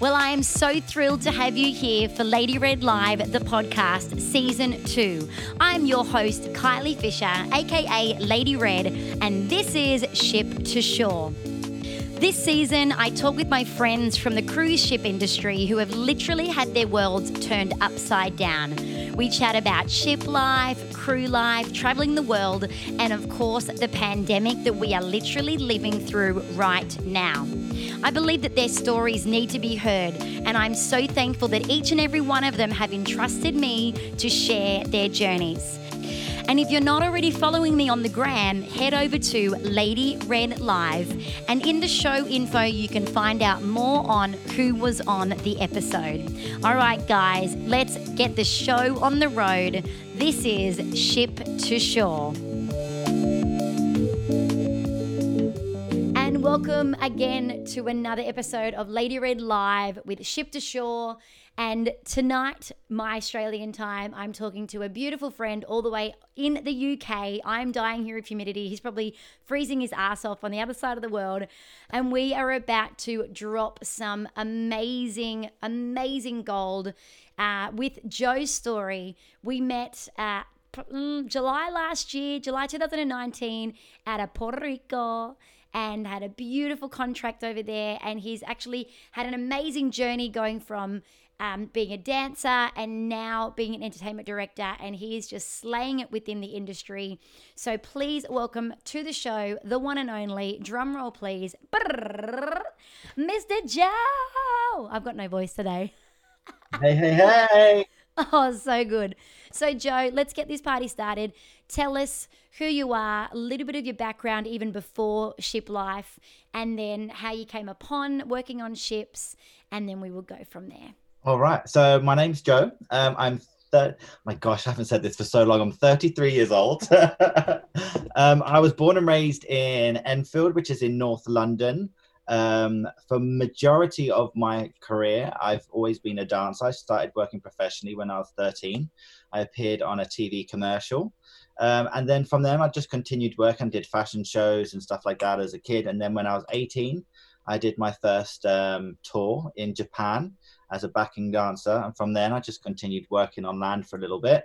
Well, I am so thrilled to have you here for Lady Red Live, the podcast, season two. I'm your host, Kylie Fisher, aka Lady Red, and this is Ship to Shore. This season, I talk with my friends from the cruise ship industry who have literally had their worlds turned upside down. We chat about ship life, crew life, traveling the world, and of course, the pandemic that we are literally living through right now. I believe that their stories need to be heard, and I'm so thankful that each and every one of them have entrusted me to share their journeys. And if you're not already following me on the gram, head over to Lady Red Live. And in the show info, you can find out more on who was on the episode. All right, guys, let's get the show on the road. This is Ship to Shore. Welcome again to another episode of Lady Red Live with Ship to Shore. And tonight, my Australian time, I'm talking to a beautiful friend all the way in the UK. I'm dying here of humidity. He's probably freezing his ass off on the other side of the world. And we are about to drop some amazing, amazing gold uh, with Joe's story. We met at mm, July last year, July 2019, at a Puerto Rico and had a beautiful contract over there. And he's actually had an amazing journey going from um, being a dancer and now being an entertainment director. And he is just slaying it within the industry. So please welcome to the show the one and only, drum roll please, Mr. Joe. I've got no voice today. hey, hey, hey. Oh, so good. So, Joe, let's get this party started. Tell us who you are, a little bit of your background, even before ship life, and then how you came upon working on ships, and then we will go from there. All right. So, my name's Joe. Um, I'm my gosh, I haven't said this for so long. I'm 33 years old. um, I was born and raised in Enfield, which is in North London. Um, for majority of my career, I've always been a dancer. I started working professionally when I was 13. I appeared on a TV commercial. Um, and then from there, I just continued work and did fashion shows and stuff like that as a kid. And then when I was 18, I did my first um, tour in Japan as a backing dancer. And from then, I just continued working on land for a little bit.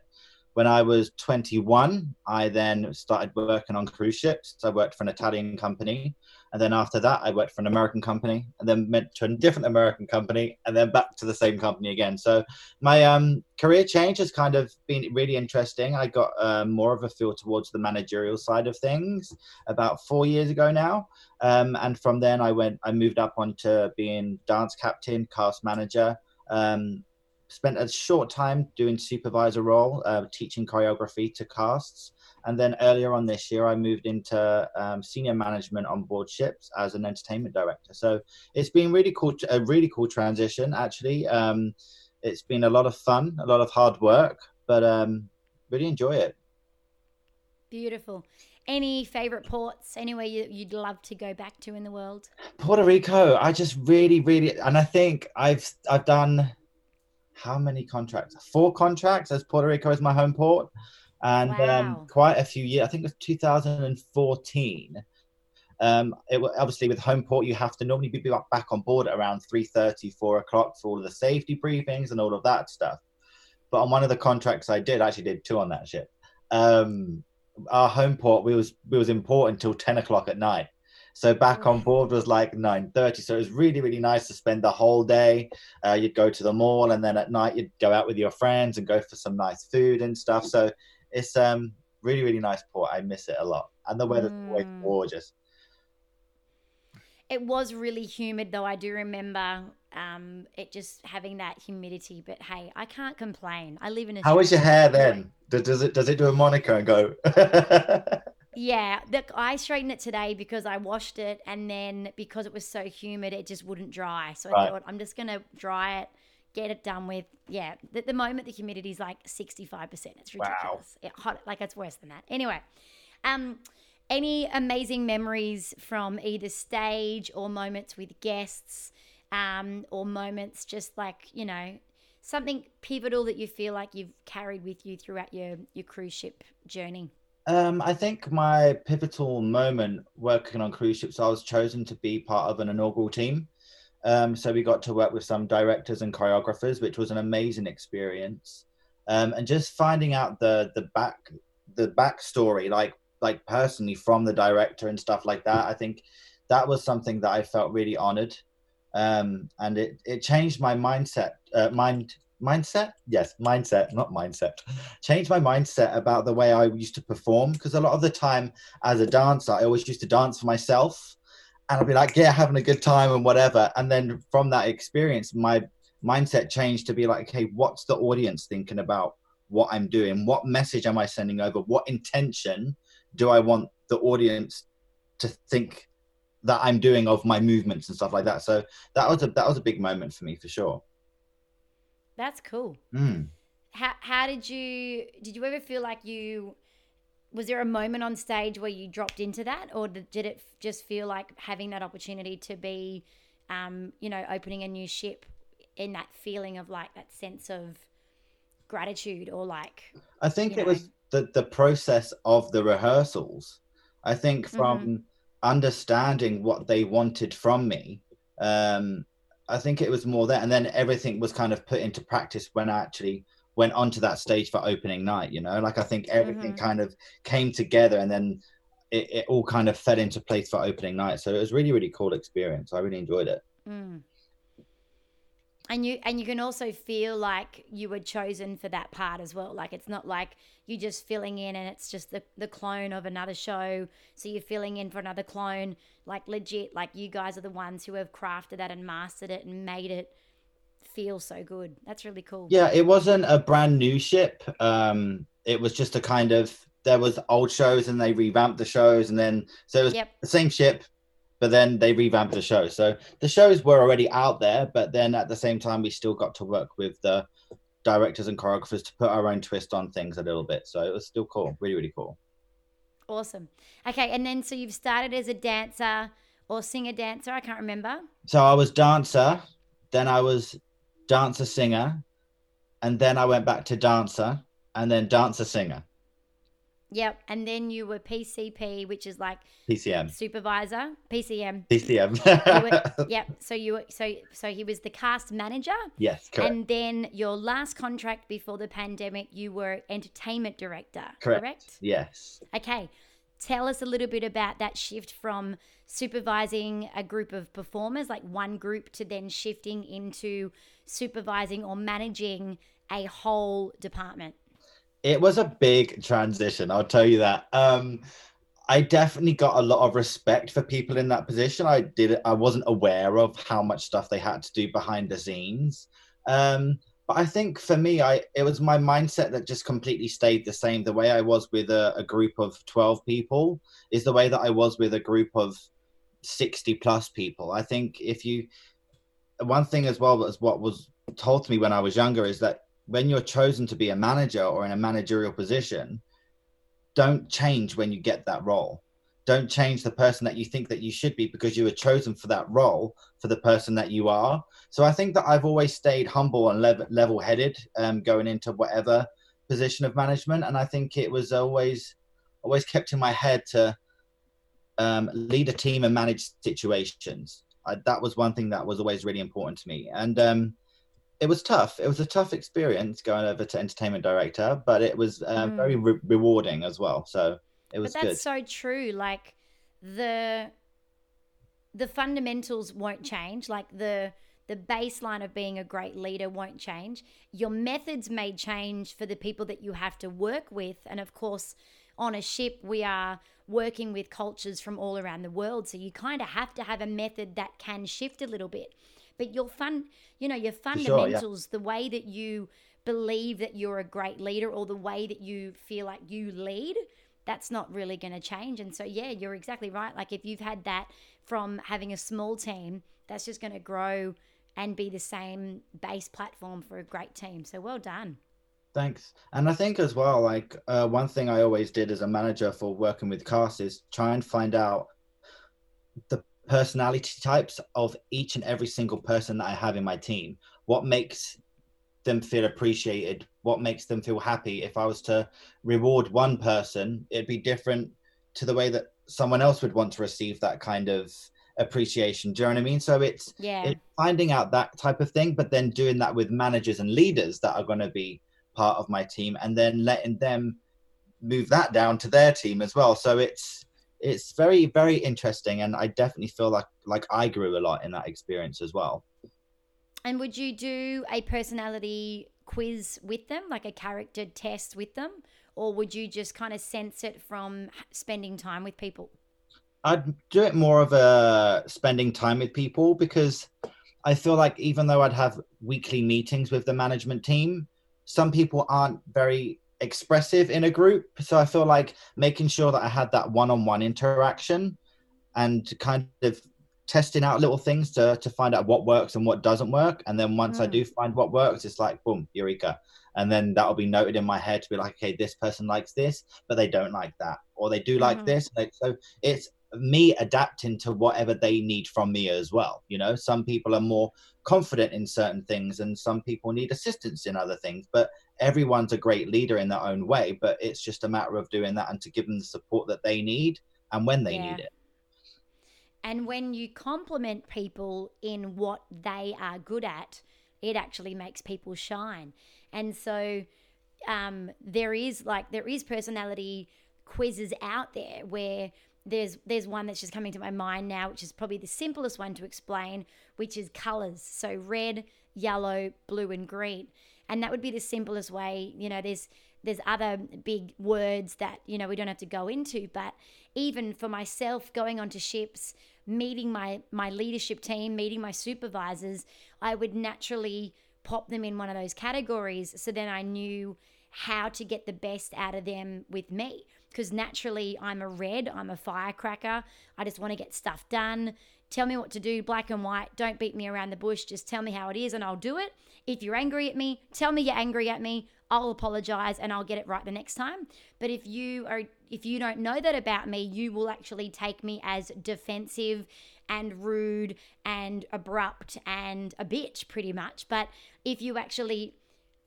When I was 21, I then started working on cruise ships. So I worked for an Italian company. And then after that, I worked for an American company and then went to a different American company and then back to the same company again. So my um, career change has kind of been really interesting. I got um, more of a feel towards the managerial side of things about four years ago now. Um, and from then, I went, I moved up onto being dance captain, cast manager. Um, spent a short time doing supervisor role, uh, teaching choreography to casts. And then earlier on this year, I moved into um, senior management on board ships as an entertainment director. So it's been really cool, a really cool transition. Actually, um, it's been a lot of fun, a lot of hard work, but um, really enjoy it. Beautiful. Any favorite ports? Anywhere you, you'd love to go back to in the world? Puerto Rico. I just really, really, and I think I've I've done how many contracts? Four contracts as Puerto Rico is my home port, and um, wow. um, quite a few years. I think it was 2014. Um, it obviously with home port you have to normally be back on board at around 3:30, 4 o'clock for all of the safety briefings and all of that stuff. But on one of the contracts I did, I actually did two on that ship. Um, our home port we was we was in port until 10 o'clock at night so back on board was like 9.30. So it was really, really nice to spend the whole day. Uh, you'd go to the mall and then at night you'd go out with your friends and go for some nice food and stuff. So it's um really, really nice port. I miss it a lot. And the weather's mm. always gorgeous. It was really humid though. I do remember um, it just having that humidity. But hey, I can't complain. I live in a. How is your hair then? Does it does it do a Monica and go? Yeah, the, I straightened it today because I washed it, and then because it was so humid, it just wouldn't dry. So I right. thought I'm just gonna dry it, get it done with. Yeah, at the moment the humidity is like 65 percent. It's ridiculous. Wow. It, hot, like it's worse than that. Anyway, um, any amazing memories from either stage or moments with guests, um, or moments just like you know something pivotal that you feel like you've carried with you throughout your your cruise ship journey. Um, I think my pivotal moment working on cruise ships, I was chosen to be part of an inaugural team. Um, so we got to work with some directors and choreographers, which was an amazing experience. Um, and just finding out the the back the backstory, like like personally from the director and stuff like that. I think that was something that I felt really honored, um, and it it changed my mindset uh, mind mindset yes mindset not mindset changed my mindset about the way i used to perform because a lot of the time as a dancer i always used to dance for myself and i'd be like yeah having a good time and whatever. And then from that experience my mindset changed to be like okay what's the audience thinking about what i'm doing? What message am i sending over? What intention do i want the audience to think that i'm doing of my movements and stuff like that? So that was a that was a big moment for me for sure. That's cool. Mm. How how did you did you ever feel like you was there a moment on stage where you dropped into that or did, it just feel like having that opportunity to be um, you know opening a new ship in that feeling of like that sense of gratitude or like I think it know. was the the process of the rehearsals. I think from mm-hmm. understanding what they wanted from me um, I think it was more that, and then everything was kind of put into practice when I actually went onto that stage for opening night. You know, like I think everything mm-hmm. kind of came together, and then it, it, all kind of fell into place for opening night. So it was really, really cool experience. I really enjoyed it. Mm. And you and you can also feel like you were chosen for that part as well. Like it's not like you're just filling in and it's just the, the clone of another show. So you're filling in for another clone. Like legit, like you guys are the ones who have crafted that and mastered it and made it feel so good. That's really cool. Yeah, it wasn't a brand new ship. Um, it was just a kind of there was old shows and they revamped the shows and then so it was yep. the same ship, but then they revamped the show. So the shows were already out there, but then at the same time we still got to work with the directors and choreographers to put our own twist on things a little bit. So it was still cool, really, really cool. Awesome. Okay, and then so you've started as a dancer or singer dancer. I can't remember. So I was dancer, then I was dancer singer, and then I went back to dancer, and then dancer singer. Yep. And then you were PCP, which is like PCM supervisor, PCM. PCM. were, yep. So you were, so so he was the cast manager. Yes, correct. And then your last contract before the pandemic, you were entertainment director. Correct. correct? Yes. Okay. Tell us a little bit about that shift from supervising a group of performers, like one group, to then shifting into supervising or managing a whole department? It was a big transition i'll tell you that. Um i definitely got a lot of respect for people in that position. I did i wasn't aware of how much stuff they had to do behind the scenes. Um but i think for me i it was my mindset that just completely stayed the same. The way i was with a, a group of 12 people is the way that i was with a group of 60 plus people. I think if you one thing as well as what was told to me when i was younger is that when you're chosen to be a manager or in a managerial position, don't change when you get that role. Don't change the person that you think that you should be because you were chosen for that role for the person that you are. So I think that I've always stayed humble and level headed um, going into whatever position of management. And I think it was always, always kept in my head to um, lead a team and manage situations. I, that was one thing that was always really important to me. And um, it was tough. It was a tough experience going over to entertainment director, but it was um, mm. very re- rewarding as well. So it was. But that's good. so true. Like the the fundamentals won't change. Like the the baseline of being a great leader won't change. Your methods may change for the people that you have to work with, and of course, on a ship we are working with cultures from all around the world. So you kind of have to have a method that can shift a little bit but your fun, you know, your fundamentals, sure, yeah. the way that you believe that you're a great leader or the way that you feel like you lead, that's not really going to change. And so, yeah, you're exactly right. Like if you've had that from having a small team, that's just going to grow and be the same base platform for a great team. So well done. Thanks. And I think as well, like uh, one thing I always did as a manager for working with cast is try and find out the personality types of each and every single person that I have in my team. What makes them feel appreciated? What makes them feel happy? If I was to reward one person, it'd be different to the way that someone else would want to receive that kind of appreciation. Do you know what I mean? So it's Yeah. it's finding out that type of thing, but then doing that with managers and leaders that are going to be part of my team, and then letting them move that down to their team as well. So it's it's very very interesting, and I definitely feel like like I grew a lot in that experience as well. And would you do a personality quiz with them, like a character test with them? Or would you just kind of sense it from spending time with people? I'd do it more of a spending time with people because I feel like even though I'd have weekly meetings with the management team, some people aren't very expressive in a group. So I feel like making sure that I had that one on one interaction and kind of testing out little things to, to find out what works and what doesn't work. And then once I Mm. do find what works, it's like, boom, eureka. And then that'll be noted in my head to be like, okay, this person likes this, but they don't like that. Or they do like Mhm. this. So it's me adapting to whatever they need from me as well. You know, some people are more confident in certain things and some people need assistance in other things, but everyone's a great leader in their own way. But it's just a matter of doing that and to give them the support that they need and when they Yeah. need it. And when you compliment people in what they are good at, it actually makes people shine. And so um, there is like there is personality quizzes out there where there's there's one that's just coming to my mind now, which is probably the simplest one to explain, which is colors. So red, yellow, blue, and green. And that would be the simplest way. You know, there's there's other big words that you know we don't have to go into, but even for myself, going onto ships, meeting my my leadership team, meeting my supervisors, I would naturally pop them in one of those categories. So then I knew how to get the best out of them with me. Because naturally, I'm a red, I'm a firecracker. I just want to get stuff done. Tell me what to do, black and white. Don't beat me around the bush. Just tell me how it is and I'll do it. If you're angry at me, tell me you're angry at me. I'll apologize and I'll get it right the next time. But if you are if you don't know that about me, you will actually take me as defensive and rude and abrupt and a bitch pretty much. But if you actually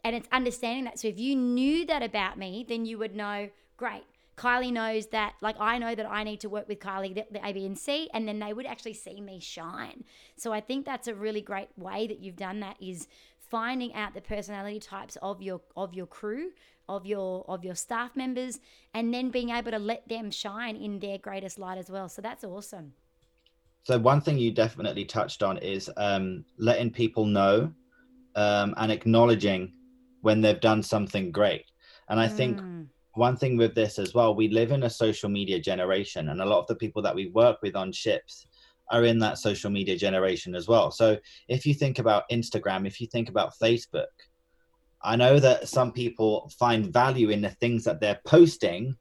and it's understanding that. So if you knew that about me, then you would know, great. Kylie knows that, like I know that I need to work with Kylie, the, the A, B, and C, and then they would actually see me shine. So I think that's a really great way that you've done that is finding out the personality types of your of your crew, of your of your staff members, and then being able to let them shine in their greatest light as well. So that's awesome. So one thing you definitely touched on is um, letting people know um, and acknowledging when they've done something great. And I think Mm, one thing with this as well, we live in a social media generation, and a lot of the people that we work with on ships are in that social media generation as well. So if you think about Instagram, if you think about Facebook, I know that some people find value in the things that they're posting,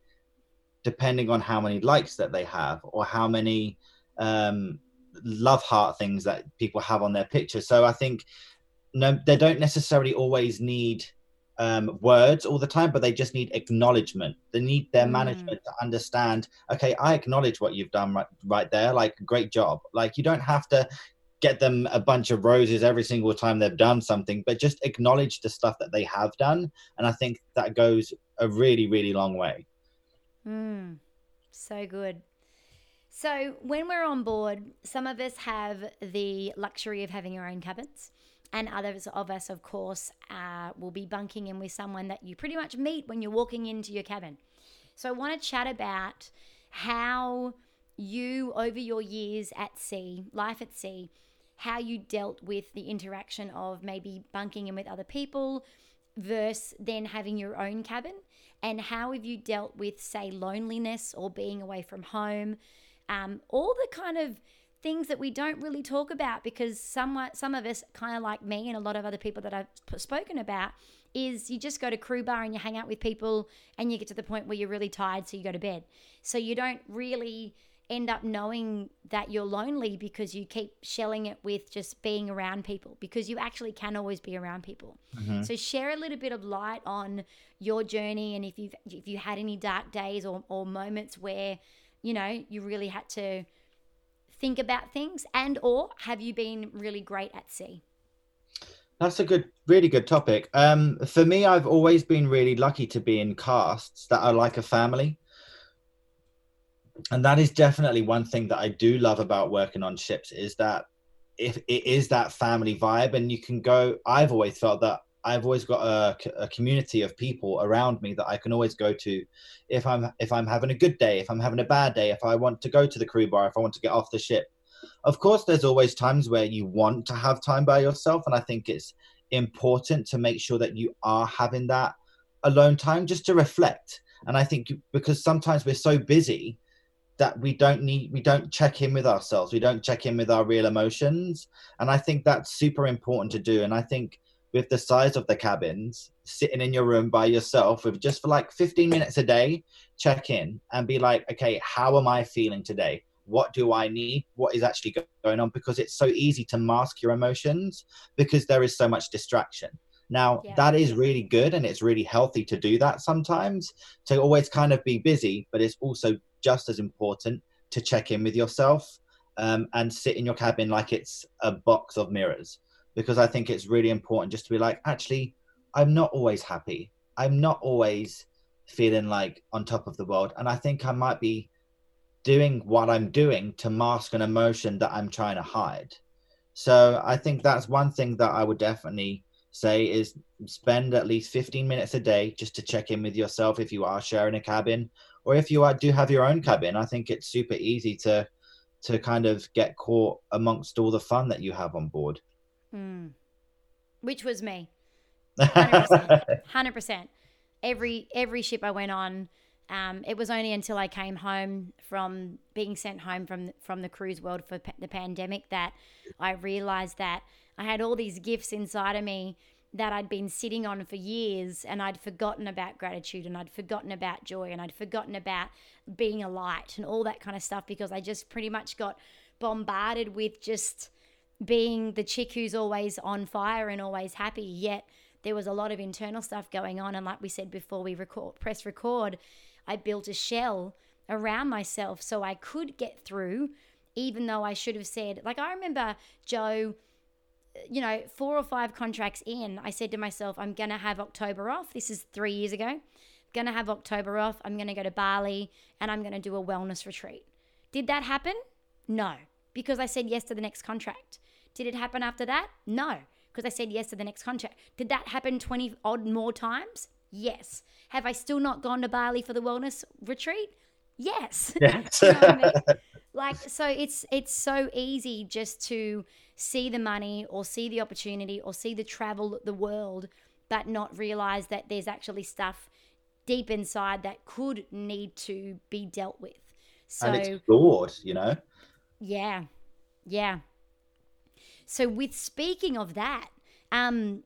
depending on how many likes that they have or how many um, love heart things that people have on their pictures. So I think no, they don't necessarily always need um, words all the time, but they just need acknowledgement. They need their Mm. management to understand. Okay, I acknowledge what you've done right, right there. Like, great job. Like, you don't have to get them a bunch of roses every single time they've done something, but just acknowledge the stuff that they have done. And I think that goes a really, really long way. Mm, so good. So, when we're on board, some of us have the luxury of having our own cabins, and others of us, of course, uh, will be bunking in with someone that you pretty much meet when you're walking into your cabin. So, I want to chat about how you, over your years at sea, life at sea, how you dealt with the interaction of maybe bunking in with other people versus then having your own cabin and how have you dealt with say loneliness or being away from home um, all the kind of things that we don't really talk about because some some of us kind of like me and a lot of other people that I've spoken about is you just go to crew bar and you hang out with people and you get to the point where you're really tired so you go to bed. So you don't really end up knowing that you're lonely because you keep shelling it with just being around people because you actually can always be around people. Mm-hmm. So share a little bit of light on your journey and if you've if you had any dark days or, or moments where you know you really had to think about things and or have you been really great at sea That's a good, really good topic. Um, for me, I've always been really lucky to be in casts that are like a family. and that is definitely one thing that I do love about working on ships is that if it is that family vibe and you can go I've always felt that I've always got a, a, community of people around me that I can always go to if I'm if I'm having a good day, if I'm having a bad day, if I want to go to the crew bar, if I want to get off the ship. Of course, there's always times where you want to have time by yourself, and I think it's important to make sure that you are having that alone time just to reflect. And I think because sometimes we're so busy that we don't need we don't check in with ourselves we don't check in with our real emotions and i think that's super important to do and i think with the size of the cabins, sitting in your room by yourself with just for like 15 minutes a day, check in and be like, okay, how am I feeling today? What do I need? What is actually going on? Because it's so easy to mask your emotions because there is so much distraction. Now, yeah. that is really good and it's really healthy to do that sometimes, to always kind of be busy, but it's also just as important to check in with yourself um, and sit in your cabin like it's a box of mirrors because I think it's really important just to be like, actually, I'm not always happy. I'm not always feeling like on top of the world. And I think I might be doing what I'm doing to mask an emotion that I'm trying to hide. So I think that's one thing that I would definitely say is spend at least 15 minutes a day just to check in with yourself if you are sharing a cabin or if you are, do have your own cabin. I think it's super easy to to kind of get caught amongst all the fun that you have on board. Mm. Which was me. 100%. 100%. Every every ship I went on, um, it was only until I came home from being sent home from from the cruise world for the pandemic that I realized that I had all these gifts inside of me that I'd been sitting on for years and I'd forgotten about gratitude and I'd forgotten about joy and I'd forgotten about being a light and all that kind of stuff because I just pretty much got bombarded with just being the chick who's always on fire and always happy, yet there was a lot of internal stuff going on. And like we said before we record, press record, I built a shell around myself so I could get through, even though I should have said, like, I remember Joe, you know, four or five contracts in, I said to myself, I'm going to have October off. This is three years ago. I'm Going to have October off. I'm going to go to Bali and I'm going to do a wellness retreat. Did that happen? No, because I said yes to the next contract. Did it happen after that? No, because I said yes to the next contract. Did that happen 20 odd more times? Yes. Have I still not gone to Bali for the wellness retreat? Yes. Yes. you know I mean? Like so it's it's so easy just to see the money or see the opportunity or see the travel the world but not realize that there's actually stuff deep inside that could need to be dealt with. So and explored, you know. Yeah. Yeah. So, with speaking of that, um,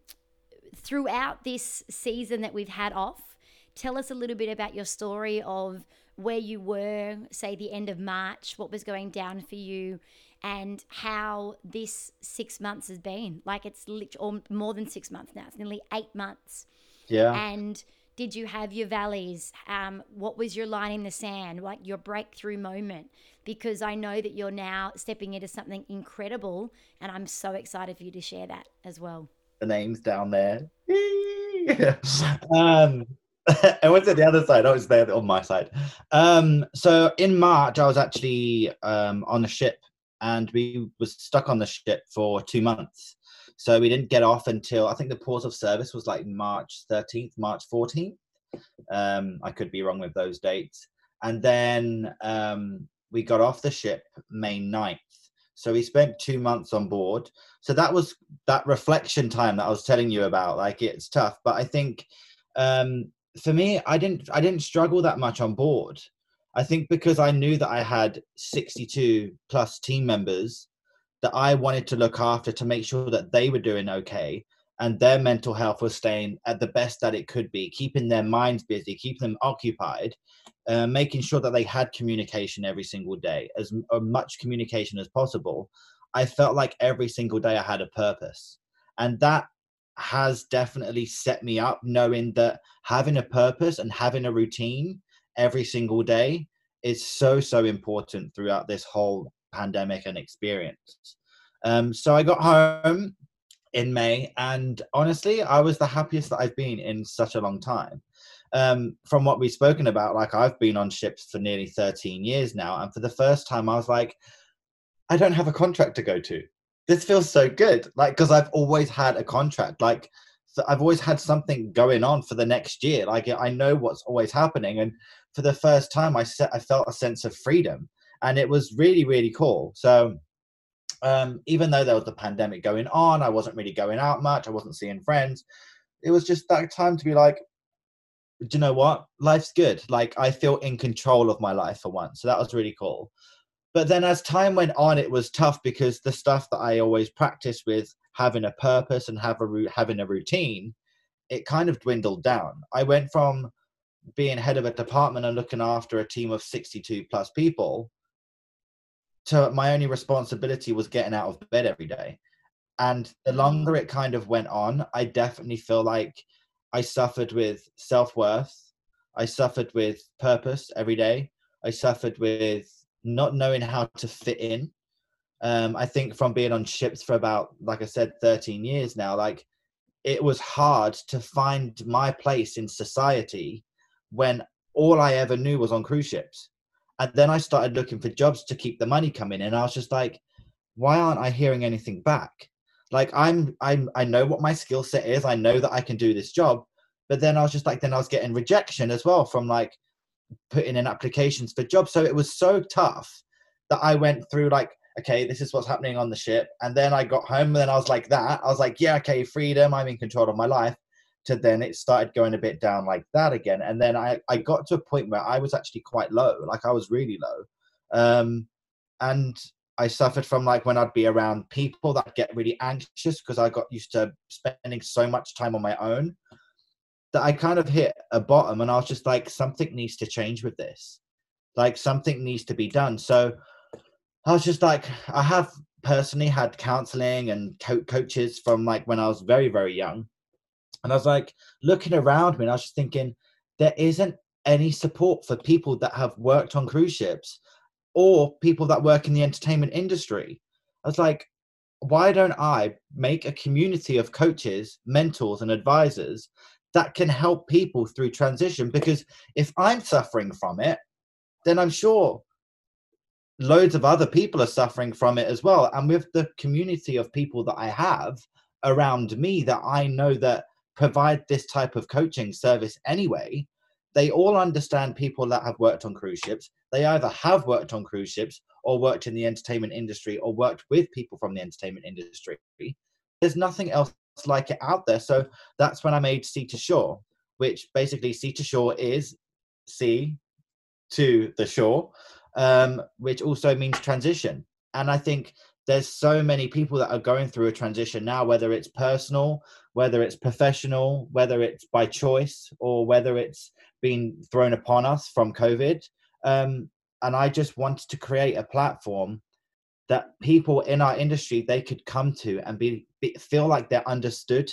throughout this season that we've had off, tell us a little bit about your story of where you were, say, the end of March, what was going down for you, and how this six months has been. Like it's literally more than six months now, it's nearly eight months. Yeah. And did you have your valleys? Um, what was your line in the sand, like your breakthrough moment? Because I know that you're now stepping into something incredible, and I'm so excited for you to share that as well. The name's down there. um, and what's at the other side? Oh, it's there on my side. Um, so in March, I was actually um, on a ship, and we was stuck on the ship for two months. So we didn't get off until I think the pause of service was like March 13th, March 14th. Um, I could be wrong with those dates. And then um, we got off the ship May 9th. So we spent two months on board. So that was that reflection time that I was telling you about. Like it's tough, but I think um, for me, I didn't I didn't struggle that much on board. I think because I knew that I had 62 plus team members that I wanted to look after to make sure that they were doing okay and their mental health was staying at the best that it could be, keeping their minds busy, keeping them occupied, uh, making sure that they had communication every single day, as, as much communication as possible. I felt like every single day I had a purpose. And that has definitely set me up knowing that having a purpose and having a routine every single day is so, so important throughout this whole pandemic and experience. Um, so I got home in May, and honestly, I was the happiest that I've been in such a long time. um, from what we've spoken about, like I've been on ships for nearly 13 years now. And for the first time, I was like, I don't have a contract to go to. This feels so good. Like, because I've always had a contract. Like, so I've always had something going on for the next year. Like, I know what's always happening. And for the first time, I, set, I felt a sense of freedom. And it was really, really cool. So, um, even though there was the pandemic going on, I wasn't really going out much. I wasn't seeing friends. It was just that time to be like, do you know what? Life's good. Like I feel in control of my life for once. So that was really cool. But then as time went on, it was tough because the stuff that I always practiced with having a purpose and have a having a routine, it kind of dwindled down. I went from being head of a department and looking after a team of 62 plus people to my only responsibility was getting out of bed every day. And the longer it kind of went on, I definitely feel like I suffered with self worth. I suffered with purpose every day. I suffered with not knowing how to fit in. Um, I think from being on ships for about, like I said, 13 years now, like it was hard to find my place in society when all I ever knew was on cruise ships. And then I started looking for jobs to keep the money coming And I was just like, why aren't I hearing anything back? like i'm i'm i know what my skill set is. I know that i can do this job. But then i was just like then i was getting rejection as well from like putting in applications for jobs. So it was so tough that i went through like okay this is what's happening on the ship. And then i got home and then i was like that. I was like yeah okay freedom. I'm in control of my life to then it started going a bit down like that again and then i i got to a point where i was actually quite low like i was really low um and I suffered from like when I'd be around people that get really anxious because I got used to spending so much time on my own that I kind of hit a bottom and I was just like, something needs to change with this. Like something needs to be done. So I was just like, I have personally had counseling and co- coaches from like when I was very, very young. And I was like looking around me and I was just thinking, there isn't any support for people that have worked on cruise ships or people that work in the entertainment industry. I was like, why don't I make a community of coaches, mentors, and advisors that can help people through transition? Because if I'm suffering from it, then I'm sure loads of other people are suffering from it as well. And with the community of people that I have around me that I know that provide this type of coaching service anyway, they all understand people that have worked on cruise ships. They either have worked on cruise ships or worked in the entertainment industry or worked with people from the entertainment industry. There's nothing else like it out there. So that's when I made Sea to Shore, which basically Sea to Shore is sea to the shore, um, which also means transition. And I think there's so many people that are going through a transition now, whether it's personal, whether it's professional, whether it's by choice, or whether it's been thrown upon us from COVID. Um, and I just wanted to create a platform that people in our industry they could come to and be, be feel like they're understood.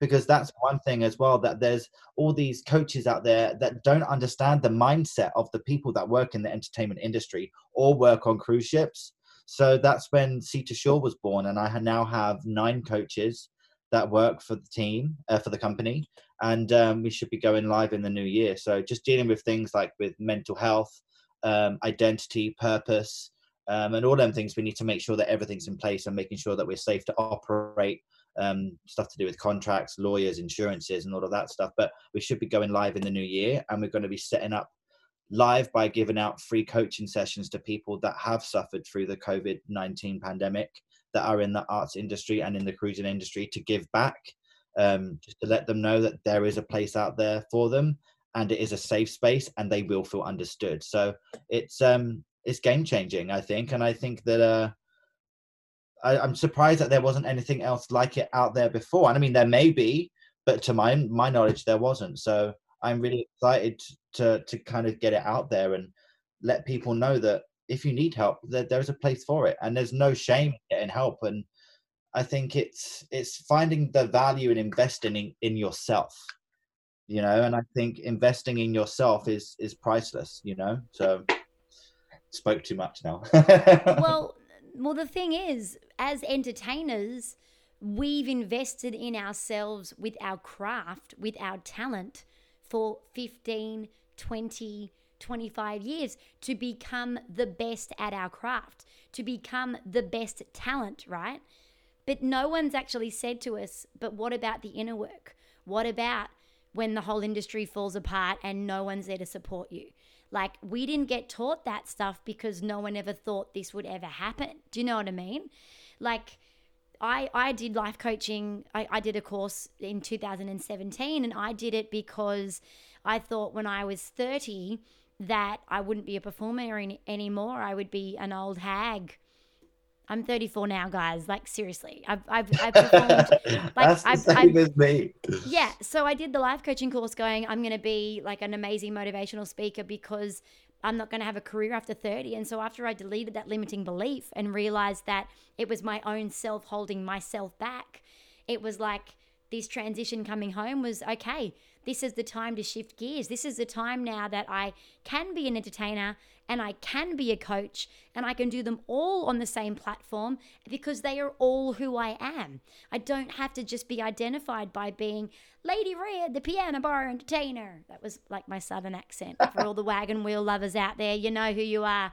Because that's one thing as well that there's all these coaches out there that don't understand the mindset of the people that work in the entertainment industry or work on cruise ships. So that's when sea to shore was born and i now have nine coaches that work for the team uh, for the company and um, we should be going live in the new year. So just dealing with things like with mental health um, identity purpose um, and all them things we need to make sure that everything's in place and making sure that we're safe to operate um, stuff to do with contracts lawyers insurances and all of that stuff. But we should be going live in the new year and we're going to be setting up live by giving out free coaching sessions to people that have suffered through the covid-19 pandemic that are in the arts industry and in the cruising industry to give back, um, just to let them know that there is a place out there for them and it is a safe space and they will feel understood. So it's um it's game changing, I think, and I think that uh. I, I'm surprised that there wasn't anything else like it out there before. And I mean, there may be, but to my my knowledge, there wasn't. So I'm really excited to to kind of get it out there and let people know that if you need help, there, there's a place for it, and there's no shame in getting help. And I think it's it's finding the value in investing in, in yourself, you know. And I think investing in yourself is is priceless, you know. So spoke too much now. well, well, the thing is, as entertainers, we've invested in ourselves with our craft, with our talent for 15, 20, 25 years to become the best at our craft, to become the best talent, right? But no one's actually said to us, but what about the inner work? What about when the whole industry falls apart and no one's there to support you? Like, we didn't get taught that stuff because no one ever thought this would ever happen. Do you know what I mean? Like, I, I did life coaching. I, I did a course in 2017, and I did it because I thought when I was 30 that I wouldn't be a performer any, anymore. I would be an old hag. I'm 34 now, guys. Like seriously, I've I've, I've performed. like That's the I've, same I've, as me. Yeah, so I did the life coaching course, going. I'm going to be like an amazing motivational speaker because I'm not going to have a career after 30. And so after I deleted that limiting belief and realized that it was my own self holding myself back, it was like this transition coming home was okay. This is the time to shift gears. This is the time now that I can be an entertainer and I can be a coach and I can do them all on the same platform because they are all who I am. I don't have to just be identified by being Lady Red, the piano bar entertainer. That was like my southern accent. For all the wagon wheel lovers out there, you know who you are.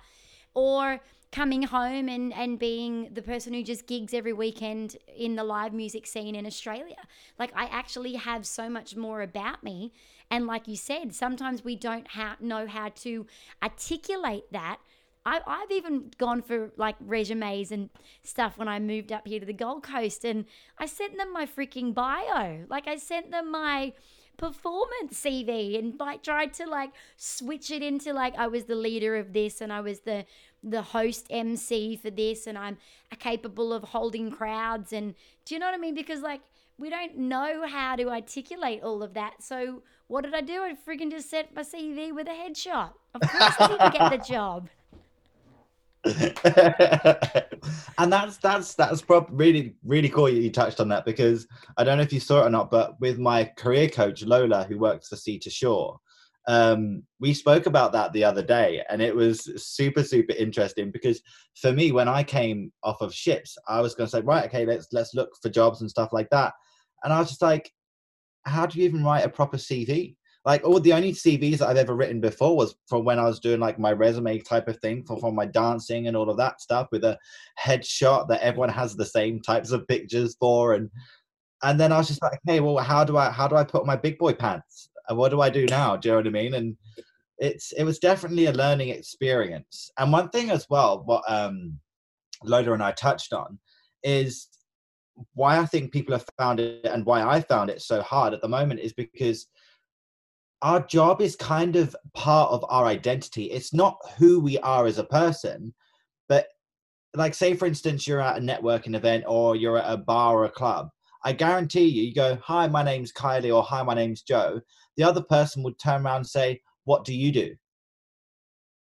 Or coming home and, and being the person who just gigs every weekend in the live music scene in Australia. Like, I actually have so much more about me. And like you said, sometimes we don't ha- know how to articulate that. I, I've even gone for like resumes and stuff when I moved up here to the Gold Coast, and I sent them my freaking bio. Like, I sent them my performance CV and like tried to like switch it into like I was the leader of this and I was the the host MC for this and I'm capable of holding crowds and do you know what I mean? Because like we don't know how to articulate all of that. So what did I do? I freaking just set my CV with a headshot. Of course I didn't get the job and that's that's that's prob- really really cool you touched on that because I don't know if you saw it or not, but with my career coach Lola, who works for Sea to Shore, um, we spoke about that the other day, and it was super super interesting because for me, when I came off of ships, I was going to say, right, okay, let's let's look for jobs and stuff like that, and I was just like, how do you even write a proper CV? Like all the only CVs that I've ever written before was from when I was doing like my resume type of thing for, for my dancing and all of that stuff with a headshot that everyone has the same types of pictures for and and then I was just like, hey, well, how do I how do I put my big boy pants? And what do I do now? Do you know what I mean? And it's it was definitely a learning experience. And one thing as well, what um Lola and I touched on is why I think people have found it and why I found it so hard at the moment is because our job is kind of part of our identity. It's not who we are as a person, but like say for instance you're at a networking event or you're at a bar or a club. I guarantee you, you go, "Hi, my name's Kylie," or "Hi, my name's Joe." The other person would turn around and say, "What do you do?"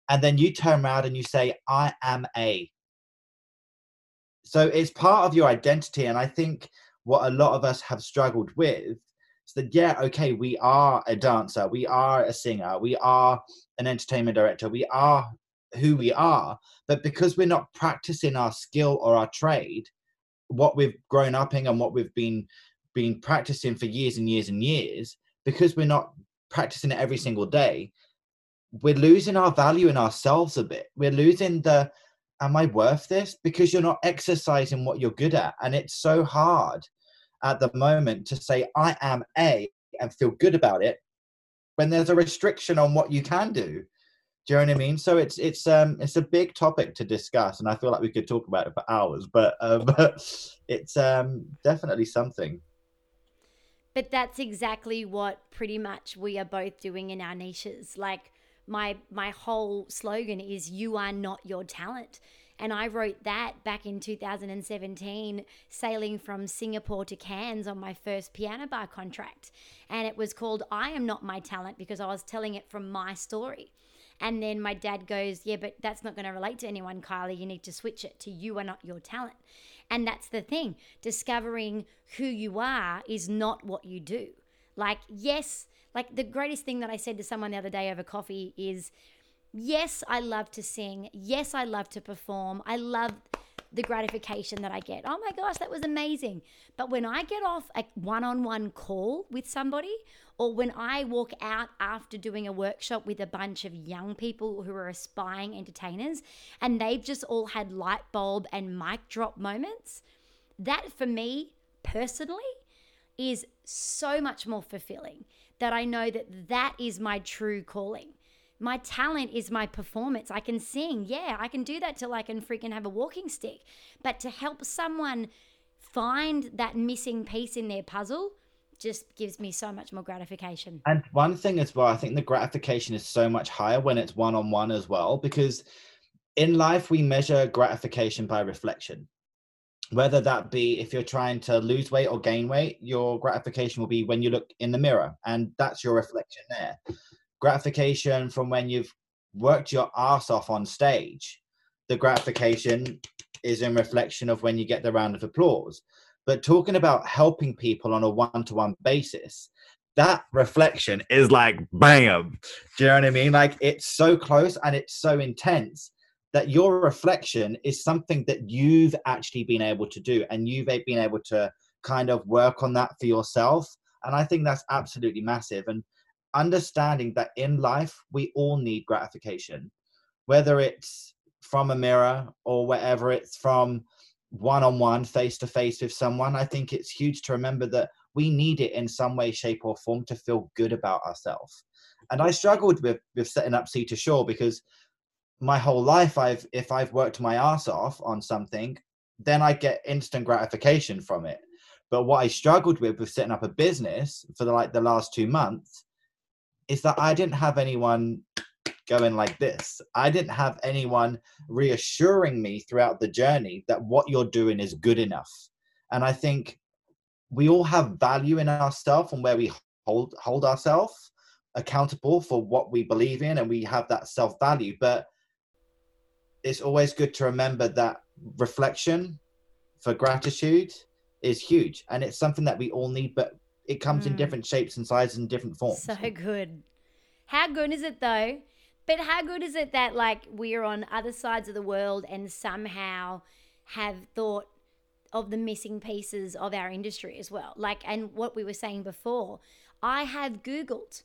And then you turn around and you say, "I am a." So it's part of your identity, and I think what a lot of us have struggled with that yeah okay we are a dancer we are a singer we are an entertainment director we are who we are. But because we're not practicing our skill or our trade what we've grown up in and what we've been been practicing for years and years and years because we're not practicing it every single day we're losing our value in ourselves a bit. We're losing the am i worth this? Because you're not exercising what you're good at and it's so hard at the moment to say I am A and feel good about it when there's a restriction on what you can do. Do you know what I mean? So it's it's um it's a big topic to discuss, and I feel like we could talk about it for hours. But um, it's um definitely something. But that's exactly what pretty much we are both doing in our niches. Like my my whole slogan is "You are not your talent." And I wrote that back in 2017, sailing from Singapore to Cairns on my first piano bar contract. And it was called I Am Not My Talent because I was telling it from my story. And then my dad goes, Yeah, but that's not going to relate to anyone, Kylie. You need to switch it to you are not your talent. And that's the thing. Discovering who you are is not what you do. Like, yes, like the greatest thing that I said to someone the other day over coffee is yes, I love to sing. Yes, I love to perform. I love the gratification that I get. Oh my gosh, that was amazing. But when I get off a one on one call with somebody, or when I walk out after doing a workshop with a bunch of young people who are aspiring entertainers and they've just all had light bulb and mic drop moments, that for me personally is so much more fulfilling that I know that that is my true calling. My talent is my performance. I can sing. Yeah, I can do that till I can freaking have a walking stick. But to help someone find that missing piece in their puzzle just gives me so much more gratification. And one thing as well, I think the gratification is so much higher when it's one on one as well, because in life we measure gratification by reflection. Whether that be if you're trying to lose weight or gain weight, your gratification will be when you look in the mirror, and that's your reflection there gratification from when you've worked your ass off on stage. The gratification is in reflection of when you get the round of applause. But talking about helping people on a one to one basis, that reflection is like bam. Do you know what I mean? Like it's so close and it's so intense that your reflection is something that you've actually been able to do and you've been able to kind of work on that for yourself. And I think that's absolutely massive. And understanding that in life we all need gratification whether it's from a mirror or wherever it's from one-on-one face-to-face with someone i think it's huge to remember that we need it in some way shape or form to feel good about ourselves and i struggled with with setting up sea to shore because my whole life i've if i've worked my ass off on something then i get instant gratification from it. But what i struggled with with setting up a business for the, like the last two months is that I didn't have anyone going like this. I didn't have anyone reassuring me throughout the journey that what you're doing is good enough. And I think we all have value in ourselves and where we hold hold ourselves accountable for what we believe in and we have that self value but it's always good to remember that reflection for gratitude is huge and it's something that we all need but it comes mm. in different shapes and sizes and different forms. So good. How good is it though? But how good is it that like we're on other sides of the world and somehow have thought of the missing pieces of our industry as well? Like, and what we were saying before, I have Googled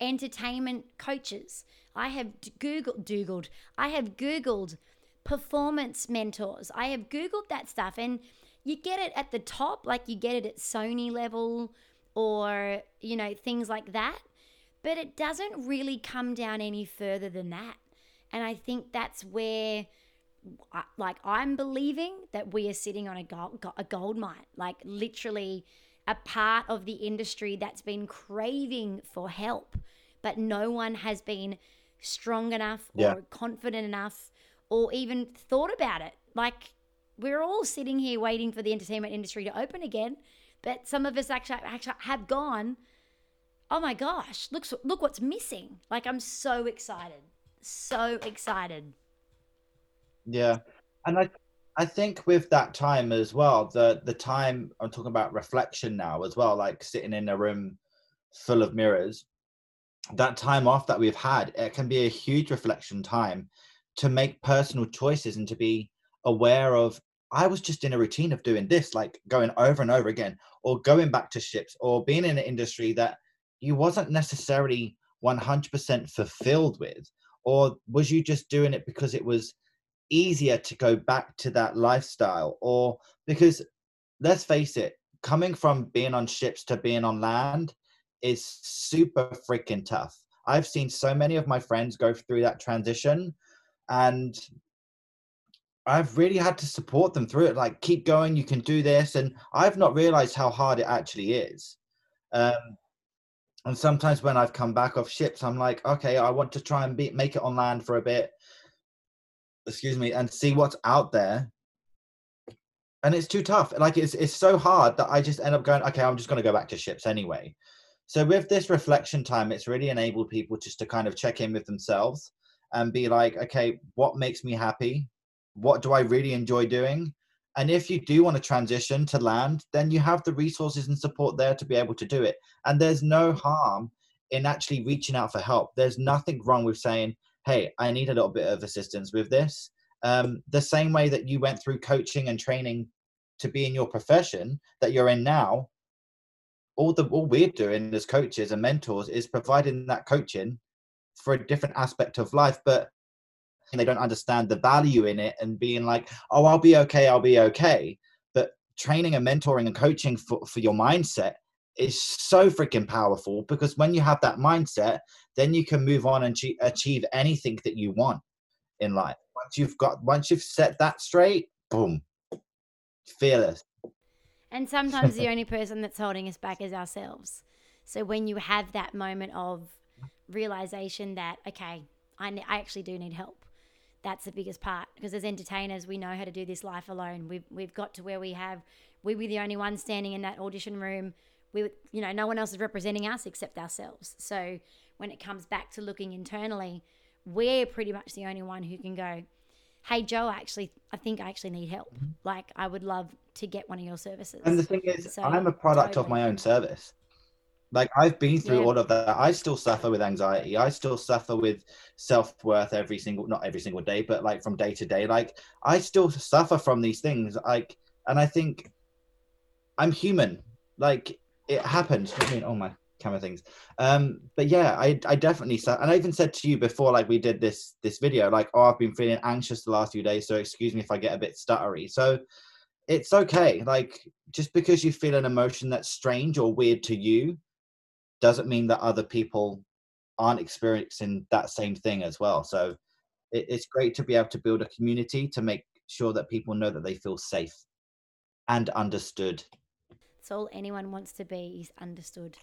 entertainment coaches. I have Googled, Googled, I have Googled performance mentors. I have Googled that stuff and you get it at the top, like you get it at Sony level or, you know, things like that. But it doesn't really come down any further than that. And I think that's where, like, I'm believing that we are sitting on a gold, a gold mine, like, literally a part of the industry that's been craving for help, but no one has been strong enough yeah. or confident enough or even thought about it. Like, we're all sitting here waiting for the entertainment industry to open again but some of us actually, actually have gone oh my gosh look look what's missing. Like i'm so excited so excited. Yeah. And i i think with that time as well the the time i'm talking about reflection now as well like sitting in a room full of mirrors that time off that we've had it can be a huge reflection time to make personal choices and to be aware of I was just in a routine of doing this, like going over and over again, or going back to ships, or being in an industry that you wasn't necessarily 100% fulfilled with, or was you just doing it because it was easier to go back to that lifestyle, or because let's face it, coming from being on ships to being on land is super freaking tough. I've seen so many of my friends go through that transition, and I've really had to support them through it. Like, keep going, you can do this. And I've not realized how hard it actually is. Um, and sometimes when I've come back off ships, I'm like, okay, I want to try and be, make it on land for a bit, excuse me, and see what's out there. And it's too tough. Like, it's, it's so hard that I just end up going, okay, I'm just going to go back to ships anyway. So, with this reflection time, it's really enabled people just to kind of check in with themselves and be like, okay, what makes me happy? What do I really enjoy doing? And if you do want to transition to land, then you have the resources and support there to be able to do it. And there's no harm in actually reaching out for help. There's nothing wrong with saying, hey, I need a little bit of assistance with this. um, the same way that you went through coaching and training to be in your profession that you're in now all the all we're doing as coaches and mentors is providing that coaching for a different aspect of life but they don't understand the value in it and being like oh i'll be okay i'll be okay. But training and mentoring and coaching for, for your mindset is so freaking powerful because when you have that mindset then you can move on and achieve anything that you want in life. Once you've got once you've set that straight boom fearless. And sometimes the only person that's holding us back is ourselves. So when you have that moment of realization that okay I, ne- I actually do need help that's the biggest part because as entertainers we know how to do this life alone. We've, we've got to where we have we were the only ones standing in that audition room we you know no one else is representing us except ourselves. So when it comes back to looking internally we're pretty much the only one who can go hey joe actually i think i actually need help. Mm-hmm. like i would love to get one of your services. And the thing is so, i'm a product totally. of my own service like I've been through yeah. all of that. I still suffer with anxiety. I still suffer with self worth every single, not every single day, but like from day to day. Like I still suffer from these things. Like, and I think I'm human. Like it happens. I mean, oh my camera things. Um, but yeah, I I definitely and I even said to you before, like we did this this video, like oh I've been feeling anxious the last few days, so excuse me if I get a bit stuttery. So it's okay. Like just because you feel an emotion that's strange or weird to you doesn't mean that other people aren't experiencing that same thing as well. So it, it's great to be able to build a community to make sure that people know that they feel safe and understood. It's all anyone wants to be is understood.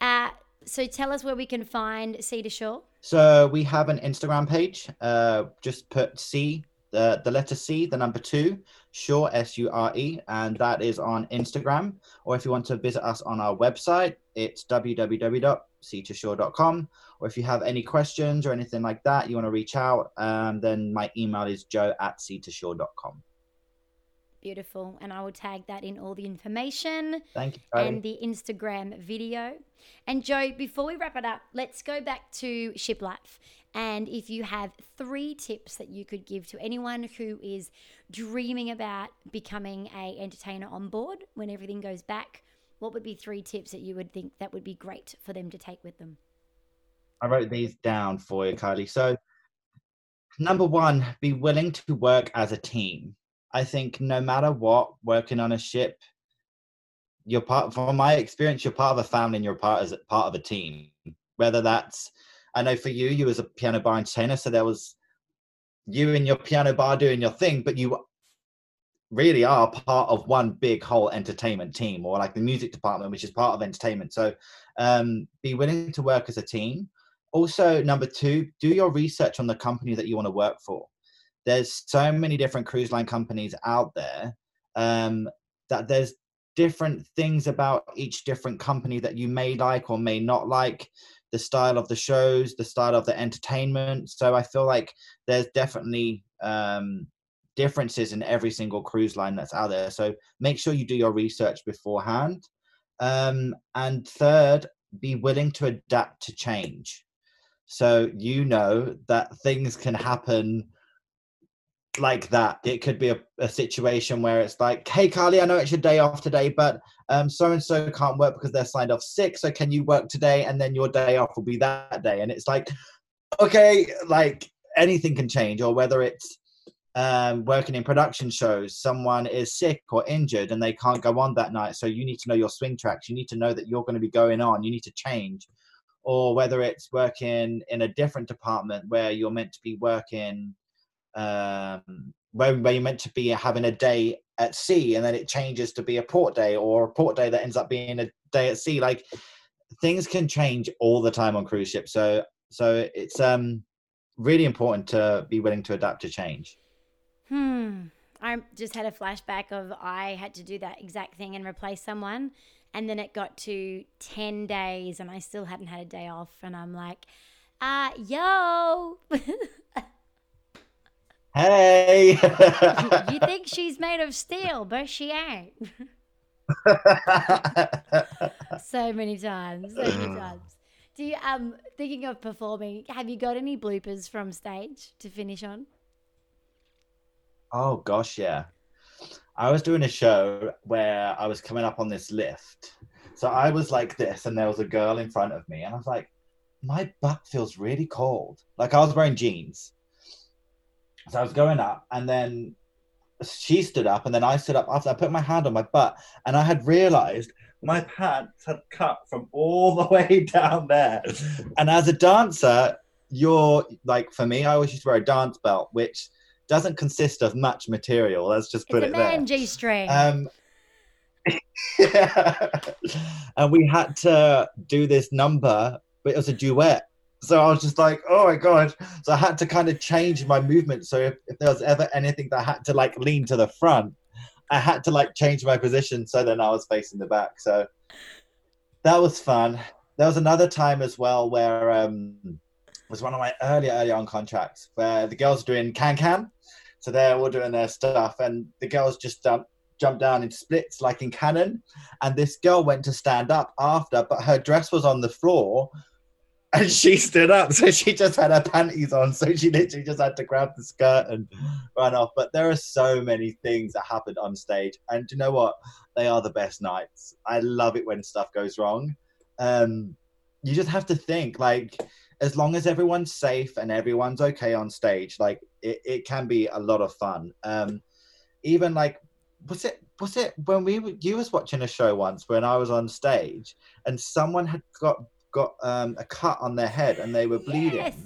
Uh, so tell us where we can find Sea to Shore. So we have an Instagram page. Uh, just put C the, the letter C, the number two, Sure, S U R E, and that is on Instagram. Or if you want to visit us on our website, it's www.seatoshore.com. Or if you have any questions or anything like that, you want to reach out, um, then my email is joe at seatoshore.com. Beautiful. And I will tag that in all the information. Thank you. And the Instagram video. And Joe, before we wrap it up, let's go back to Ship Life. And if you have three tips that you could give to anyone who is dreaming about becoming a entertainer on board when everything goes back, what would be three tips that you would think that would be great for them to take with them? I wrote these down for you, Kylie. So, number one, be willing to work as a team. I think no matter what, working on a ship, you're part. From my experience, you're part of a family, and you're part as part of a team. Whether that's, I know for you, you was a piano bar entertainer, so there was you and your piano bar doing your thing, but you really are part of one big whole entertainment team or like the music department which is part of entertainment. So um, be willing to work as a team. Also number two do your research on the company that you want to work for. There's so many different cruise line companies out there um, that there's different things about each different company that you may like or may not like the style of the shows the style of the entertainment so i feel like there's definitely um, differences in every single cruise line that's out there. So make sure you do your research beforehand. Um, and third, be willing to adapt to change. So you know that things can happen like that. It could be a, a situation where it's like, hey, Carly, I know it's your day off today, but um, so and so can't work because they're signed off sick. So can you work today? And then your day off will be that day. And it's like, okay, like anything can change, or whether it's um, working in production shows, someone is sick or injured and they can't go on that night. So you need to know your swing tracks. You need to know that you're going to be going on. You need to change. Or whether it's working in a different department where you're meant to be working, um, where, where you're meant to be having a day at sea and then it changes to be a port day or a port day that ends up being a day at sea. Like things can change all the time on cruise ships. So, so it's um, really important to be willing to adapt to change. Hmm. I just had a flashback of I had to do that exact thing and replace someone. And then it got to 10 days and I still hadn't had a day off. And I'm like, uh, yo. hey. you think she's made of steel, but she ain't. so many times. So many times. Do you, um, thinking of performing, have you got any bloopers from stage to finish on? Oh gosh, yeah. I was doing a show where I was coming up on this lift. So I was like this, and there was a girl in front of me, and I was like, my butt feels really cold. Like I was wearing jeans. So I was going up, and then she stood up, and then I stood up after I put my hand on my butt, and I had realized my pants had cut from all the way down there. And as a dancer, you're like, for me, I always used to wear a dance belt, which doesn't consist of much material. Let's just put it's it a man there. G string. Um, yeah. and we had to do this number, but it was a duet. So I was just like, oh my god. So I had to kind of change my movement. So if, if there was ever anything that I had to like lean to the front, I had to like change my position so then I was facing the back. So that was fun. There was another time as well where um it was one of my early, early on contracts where the girls were doing can can. So they're all doing their stuff and the girls just um, jumped down in splits like in Canon. And this girl went to stand up after, but her dress was on the floor and she stood up. So she just had her panties on. So she literally just had to grab the skirt and run off. But there are so many things that happened on stage. And you know what? They are the best nights. I love it when stuff goes wrong. Um, you just have to think like, as long as everyone's safe and everyone's okay on stage, like it, it can be a lot of fun. Um, even like was it was it when we you was watching a show once when I was on stage and someone had got got um, a cut on their head and they were bleeding. Yes.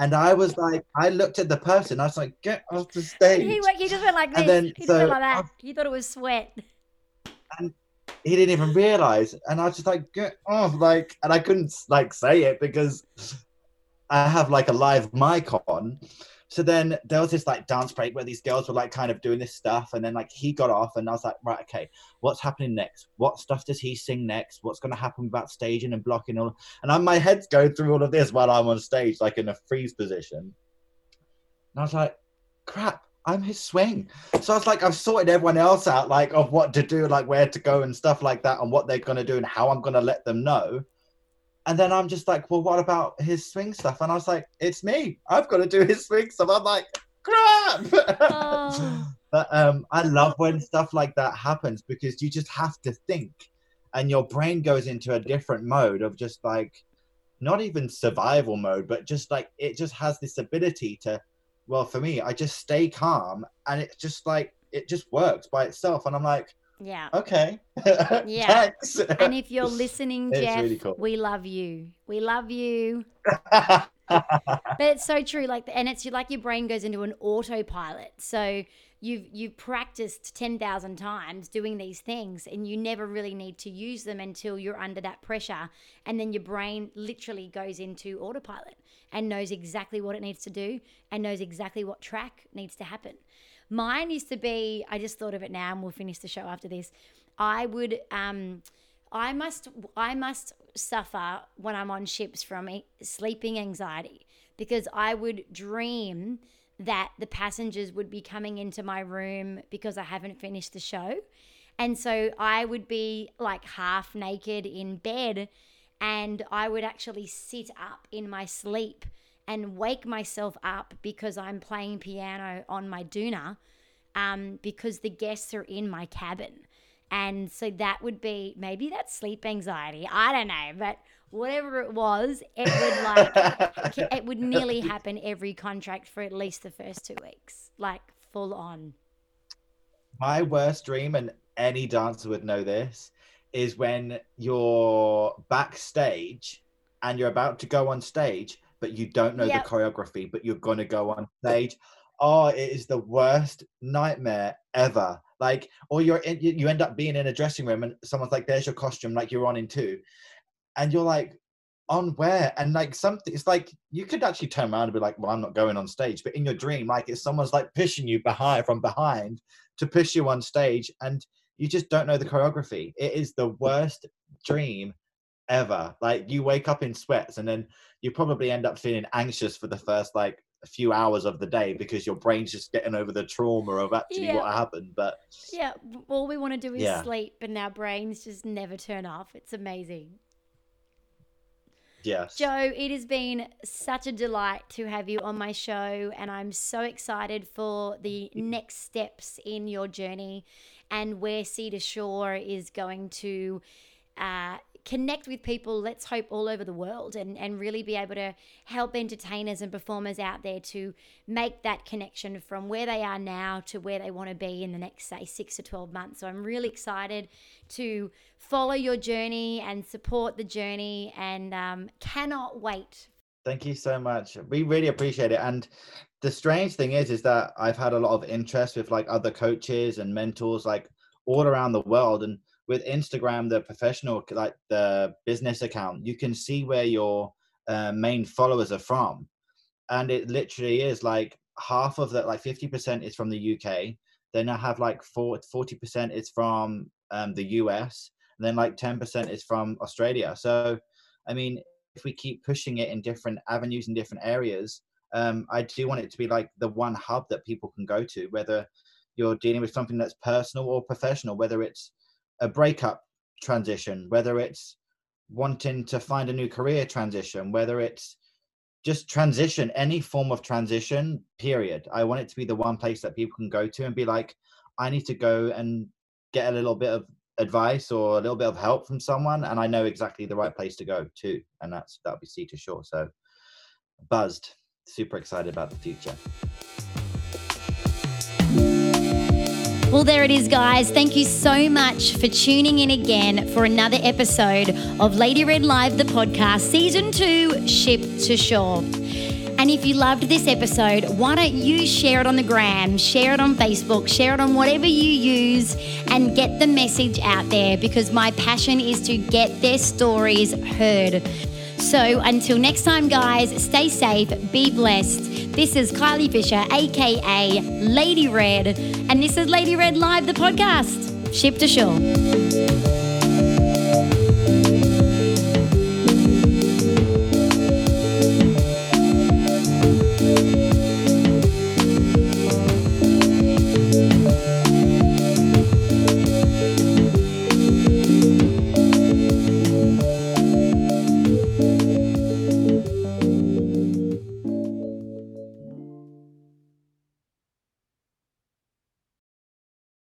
And I was like, I looked at the person. I was like, get off the stage. He, went, he just went like this. And then, he just so went like that. I- He thought it was sweat. And he didn't even realize, and I was just like, get off, like, and I couldn't like say it because I have like a live mic on. So then there was this like dance break where these girls were like kind of doing this stuff, and then like he got off, and I was like, right, okay, what's happening next? What stuff does he sing next? What's going to happen about staging and blocking all? And I'm, my head's going through all of this while I'm on stage, like in a freeze position. And I was like, crap, I'm his swing. So I was like, I've sorted everyone else out, like of what to do, like where to go and stuff like that, and what they're going to do and how I'm going to let them know. And then I'm just like, well, what about his swing stuff? And I was like, it's me. I've got to do his swing stuff. I'm like, crap. Oh. but um, I love when stuff like that happens because you just have to think, and your brain goes into a different mode of just like, not even survival mode, but just like it just has this ability to. Well, for me, I just stay calm, and it's just like it just works by itself, and I'm like, Yeah. okay, Yeah. thanks. And if you're listening, It's Jeff, really cool. we love you. We love you. But it's so true. Like, and it's like your brain goes into an autopilot. So you've you've practiced ten thousand times doing these things, and you never really need to use them until you're under that pressure, and then your brain literally goes into autopilot and knows exactly what it needs to do and knows exactly what track needs to happen. Mine used to be. I just thought of it now, and we'll finish the show after this. I would. um I must I must suffer when I'm on ships from sleeping anxiety because I would dream that the passengers would be coming into my room because I haven't finished the show. And so I would be like half naked in bed and I would actually sit up in my sleep and wake myself up because I'm playing piano on my doona um, because the guests are in my cabin. And so that would be maybe that's sleep anxiety. I don't know, but whatever it was, it would like it would nearly happen every contract for at least the first two weeks, like full on. My worst dream, and any dancer would know this, is when you're backstage and you're about to go on stage, but you don't know Yep. the choreography, but you're gonna go on stage. Oh, it is the worst nightmare ever. Like, or you're in, you you end up being in a dressing room and someone's like, "There's your costume," like you're on in two, and you're like, "On where?" And like something, it's like you could actually turn around and be like, "Well, I'm not going on stage," but in your dream, like it's someone's like pushing you behind from behind to push you on stage, and you just don't know the choreography. It is the worst dream ever. Like you wake up in sweats, and then you probably end up feeling anxious for the first like a few hours of the day because your brain's just getting over the trauma of actually Yeah. what happened. But Yeah, all we want to do is Yeah. sleep, and our brains just never turn off. It's amazing. Yes. Joe, it has been such a delight to have you on my show, and I'm so excited for the next steps in your journey and where Sea to Shore is going to uh, connect with people, let's hope, all over the world and, and really be able to help entertainers and performers out there to make that connection from where they are now to where they want to be in the next, say, six to 12 months. So I'm really excited to follow your journey and support the journey and um, cannot wait. Thank you so much. We really appreciate it. And the strange thing is, is that I've had a lot of interest with like other coaches and mentors, like all around the world. And with Instagram, the professional, like the business account, you can see where your uh, main followers are from. And it literally is like half of that, like 50% is from the UK. Then I have like 40% is from um, the US. And then like 10% is from Australia. So, I mean, if we keep pushing it in different avenues and different areas, um, I do want it to be like the one hub that people can go to, whether you're dealing with something that's personal or professional, whether it's a breakup transition, whether it's wanting to find a new career transition, whether it's just transition, any form of transition, period. I want it to be the one place that people can go to and be like, I need to go and get a little bit of advice or a little bit of help from someone, and I know exactly the right place to go to, and that's that'll be Sea to Shore. So buzzed, super excited about the future. Well, there it is, guys. Thank you so much for tuning in again for another episode of Lady Red Live, the podcast, season two, Ship to Shore. And if you loved this episode, why don't you share it on the gram, share it on Facebook, share it on whatever you use, and get the message out there because my passion is to get their stories heard. So until next time, guys, stay safe, be blessed. This is Kylie Fisher, aka Lady Red, and this is Lady Red Live, the podcast. Ship to shore.